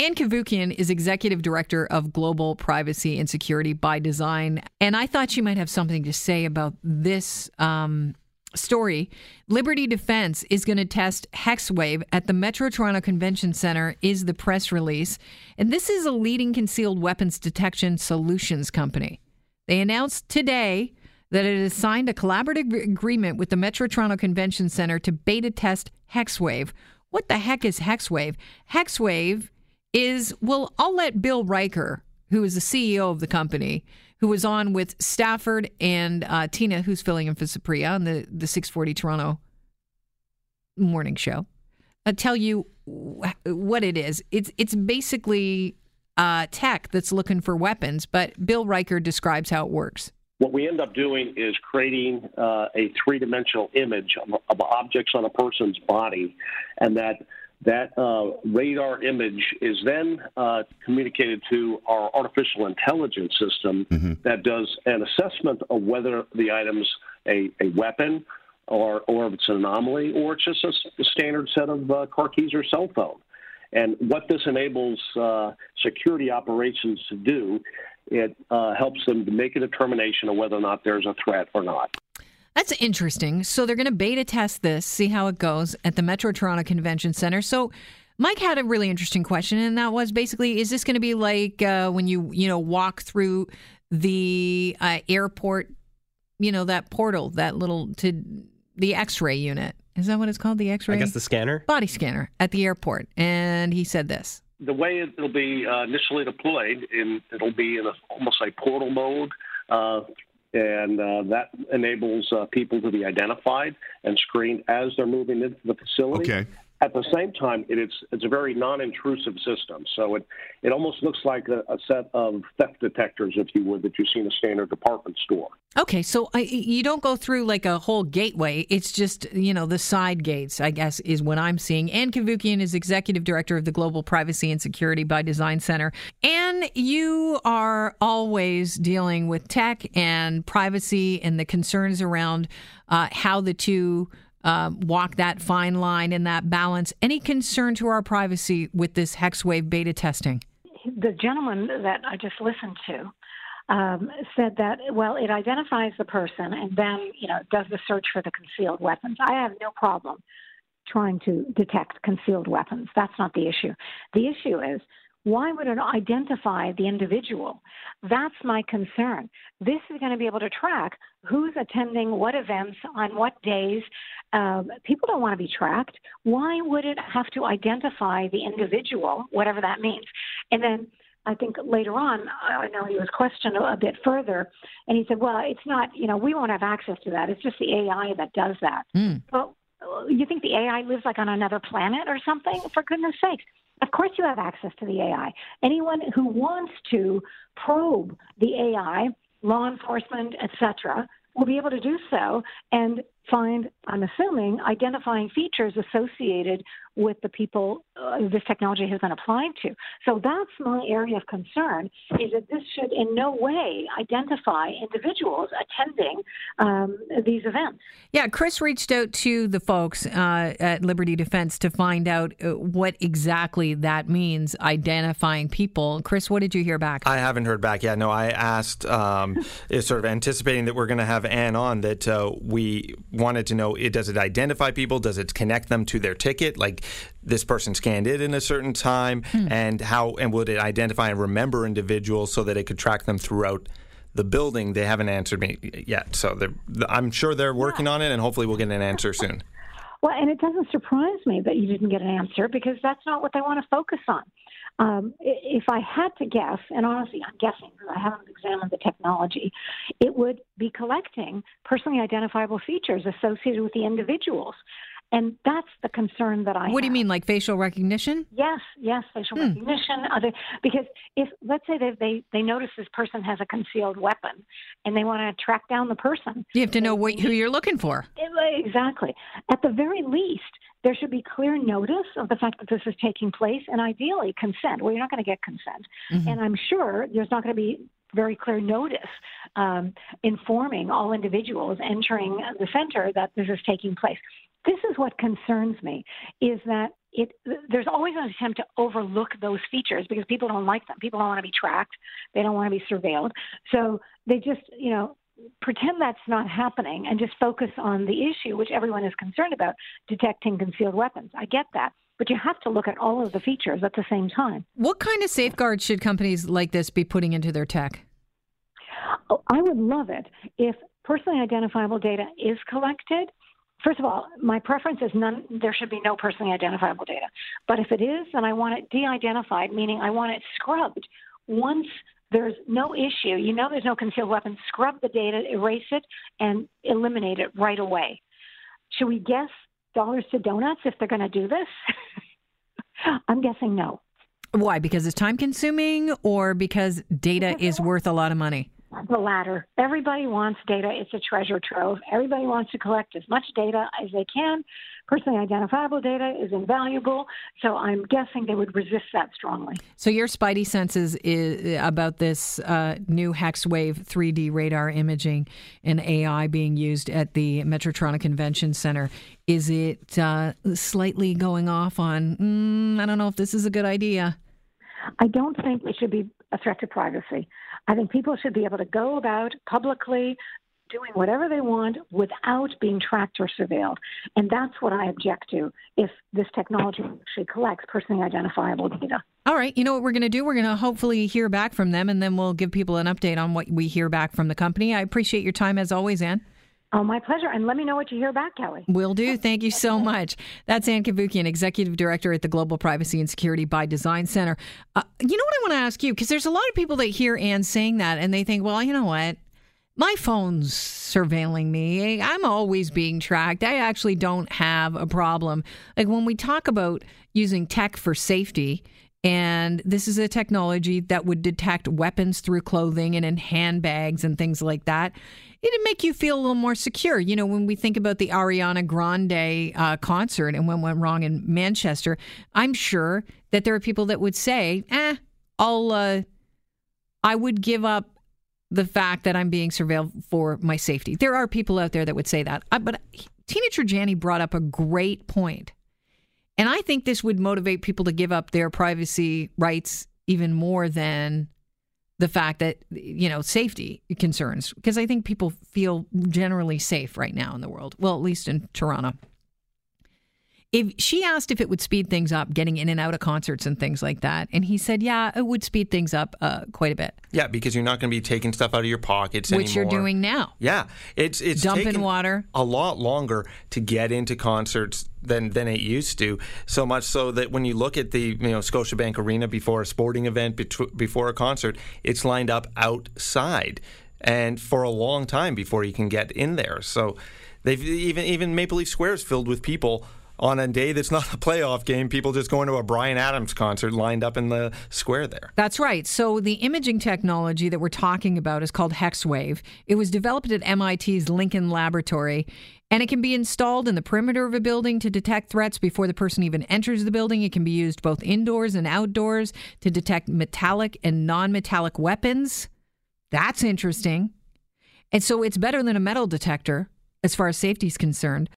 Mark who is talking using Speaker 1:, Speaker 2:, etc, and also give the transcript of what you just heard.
Speaker 1: Ann Cavoukian is executive director of global privacy and security by design. And I thought she might have something to say about this um, story. Liberty Defense is going to test HexWave at the Metro Toronto Convention Center, is the press release. And this is a leading concealed weapons detection solutions company. They announced today that it has signed a collaborative agreement with the Metro Toronto Convention Center to beta test HexWave. What the heck is HexWave? HexWave is, well, I'll let Bill Riker, who is the CEO of the company, who was on with Stafford and uh, Tina, who's filling in for Supriya on the, the 640 Toronto morning show, uh, tell you what it is. It's, it's basically uh, tech that's looking for weapons, but Bill Riker describes how it works.
Speaker 2: What we end up doing is creating uh, a three dimensional image of, of, objects on a person's body, and that that uh, radar image is then uh, communicated to our artificial intelligence system mm-hmm. that does an assessment of whether the item's a, a weapon or, or if it's an anomaly or it's just a, a standard set of uh, car keys or cell phone. And what this enables uh, security operations to do, it uh, helps them to make a determination of whether or not there's a threat or not.
Speaker 1: That's interesting. So they're going to beta test this, see how it goes at the Metro Toronto Convention Center. So Mike had a really interesting question, and that was basically: Is this going to be like uh, when you you know walk through the uh, airport, you know that portal, that little to the X-ray unit? Is that what it's called? The X-ray? I
Speaker 3: guess the scanner,
Speaker 1: body scanner at the airport. And he said this:
Speaker 2: The way it'll be uh, initially deployed, in it'll be in a, almost like portal mode. And uh, that enables uh, people to be identified and screened as they're moving into the facility.
Speaker 4: Okay.
Speaker 2: At the same time, it is it's a very non-intrusive system, so it it almost looks like a, a, set of theft detectors, if you would, that you see in a standard department store.
Speaker 1: Okay, so I, you don't go through like a whole gateway; it's just you know the side gates. I guess is what I'm seeing. Ann Cavoukian is executive director of the Global Privacy and Security by Design Center, and you are always dealing with tech and privacy and the concerns around uh, how the two uh, walk that fine line and that balance. Any concern to our privacy with this hex wave beta testing?
Speaker 5: The gentleman that I just listened to um, said that well, it identifies the person and then you know does the search for the concealed weapons. I have no problem trying to detect concealed weapons. That's not the issue. The issue is why would it identify the individual? That's my concern. This is going to be able to track who's attending what events on what days. Um, people don't want to be tracked. Why would it have to identify the individual, whatever that means? And then I think later on, I know he was questioned a bit further, and he said, "Well, it's not. You know, we won't have access to that. It's just the AI that does that." Mm. Well, you think the AI lives like on another planet or something? For goodness sakes! Of course, you have access to the AI. Anyone who wants to probe the AI, law enforcement, etc., will be able to do so and find, I'm assuming, identifying features associated with the people uh, this technology has been applied to. So that's my area of concern: is that this should in no way identify individuals attending um, these events.
Speaker 1: Yeah, Chris reached out to the folks uh, at Liberty Defense to find out uh, what exactly that means, identifying people. Chris, what did you hear back?
Speaker 3: I haven't heard back yet. No, I asked, um, sort of anticipating that we're going to have Ann on, that uh, we wanted to know: it does it identify people? Does it connect them to their ticket? Like this person scanned it in a certain time, hmm. and how and would it identify and remember individuals so that it could track them throughout the building? They haven't answered me yet, so I'm sure they're working on it, and hopefully we'll get an answer soon.
Speaker 5: Well, and it doesn't surprise me that you didn't get an answer because that's not what they want to focus on. Um, if I had to guess, and honestly, I'm guessing because I haven't examined the technology, it would be collecting personally identifiable features associated with the individuals. And that's the concern that I.
Speaker 1: What have. do you mean, like facial recognition?
Speaker 5: Yes, yes, facial hmm. recognition. Other because if let's say they, they they notice this person has a concealed weapon, and they want to track down the person,
Speaker 1: you have to know what, who you're looking for.
Speaker 5: Exactly. At the very least, there should be clear notice of the fact that this is taking place, and ideally consent. Well, you're not going to get consent, mm-hmm. and I'm sure there's not going to be very clear notice um, informing all individuals entering the center that this is taking place this is what concerns me is that it there's always an attempt to overlook those features because people don't like them. People don't want to be tracked. They don't want to be surveilled. So they just, you know, pretend that's not happening and just focus on the issue, which everyone is concerned about, detecting concealed weapons. I get that. But you have to look at all of the features at the same time.
Speaker 1: What kind of safeguards should companies like this be putting into their tech?
Speaker 5: Oh, I would love it if personally identifiable data is collected First of all, my preference is none. There should be no personally identifiable data. But if it is, then I want it de-identified, meaning I want it scrubbed once there's no issue. You know, there's no concealed weapon. Scrub the data, erase it, and eliminate it right away. Should we guess dollars to donuts if they're going to do this? I'm guessing no.
Speaker 1: Why? Because it's time consuming, or because data is worth a lot of money?
Speaker 5: The latter. Everybody wants data. It's a treasure trove. Everybody wants to collect as much data as they can. Personally identifiable data is invaluable. So I'm guessing they would resist that strongly.
Speaker 1: So your spidey senses is about this uh, new HexWave 3D radar imaging and AI being used at the Metro Toronto Convention Center. Is it uh, slightly going off on, mm, I don't know if this is a good idea?
Speaker 5: I don't think it should be a threat to privacy. I think people should be able to go about publicly doing whatever they want without being tracked or surveilled. And that's what I object to if this technology actually collects personally identifiable data.
Speaker 1: All right. You know what we're going to do? We're going to hopefully hear back from them and then we'll give people an update on what we hear back from the company. I appreciate your time as always, Anne.
Speaker 5: Oh, my pleasure. And let me know what you hear back, Kelly.
Speaker 1: Will do. Thank you so much. That's Ann Cavoukian, Executive Director at the Global Privacy and Security by Design Center. Uh, you know what I want to ask you? Because there's a lot of people that hear Anne saying that and they think, well, you know what? My phone's surveilling me. I'm always being tracked. I actually don't have a problem. Like when we talk about using tech for safety, and this is a technology that would detect weapons through clothing and in handbags and things like that it'd make you feel a little more secure. You know, when we think about the Ariana Grande uh, concert and what went wrong in Manchester, I'm sure that there are people that would say, "Eh, I'll, uh, I would give up." The fact that I'm being surveilled for my safety. There are people out there that would say that. Uh, but Tina Trujani brought up a great point. And I think this would motivate people to give up their privacy rights even more than the fact that you know safety concerns because I think people feel generally safe right now in the world. Well, at least in Toronto if she asked if it would speed things up getting in and out of concerts and things like that and he said yeah it would speed things up uh, quite a bit
Speaker 3: yeah because you're not going to be taking stuff out of your pockets
Speaker 1: which
Speaker 3: anymore.
Speaker 1: you're doing now
Speaker 3: yeah it's it's
Speaker 1: dumping water
Speaker 3: a lot longer to get into concerts than than it used to so much so that when you look at the you know Scotiabank Arena before a sporting event before a concert it's lined up outside and for a long time before you can get in there. So they've even even Maple Leaf Square is filled with people on a day that's not a playoff game, people just going to a Bryan Adams concert lined up in the square there.
Speaker 1: That's right. So the imaging technology that we're talking about is called HexWave. It was developed at MIT's Lincoln Laboratory. And it can be installed in the perimeter of a building to detect threats before the person even enters the building. It can be used both indoors and outdoors to detect metallic and non metallic weapons. That's interesting. And so it's better than a metal detector as far as safety is concerned.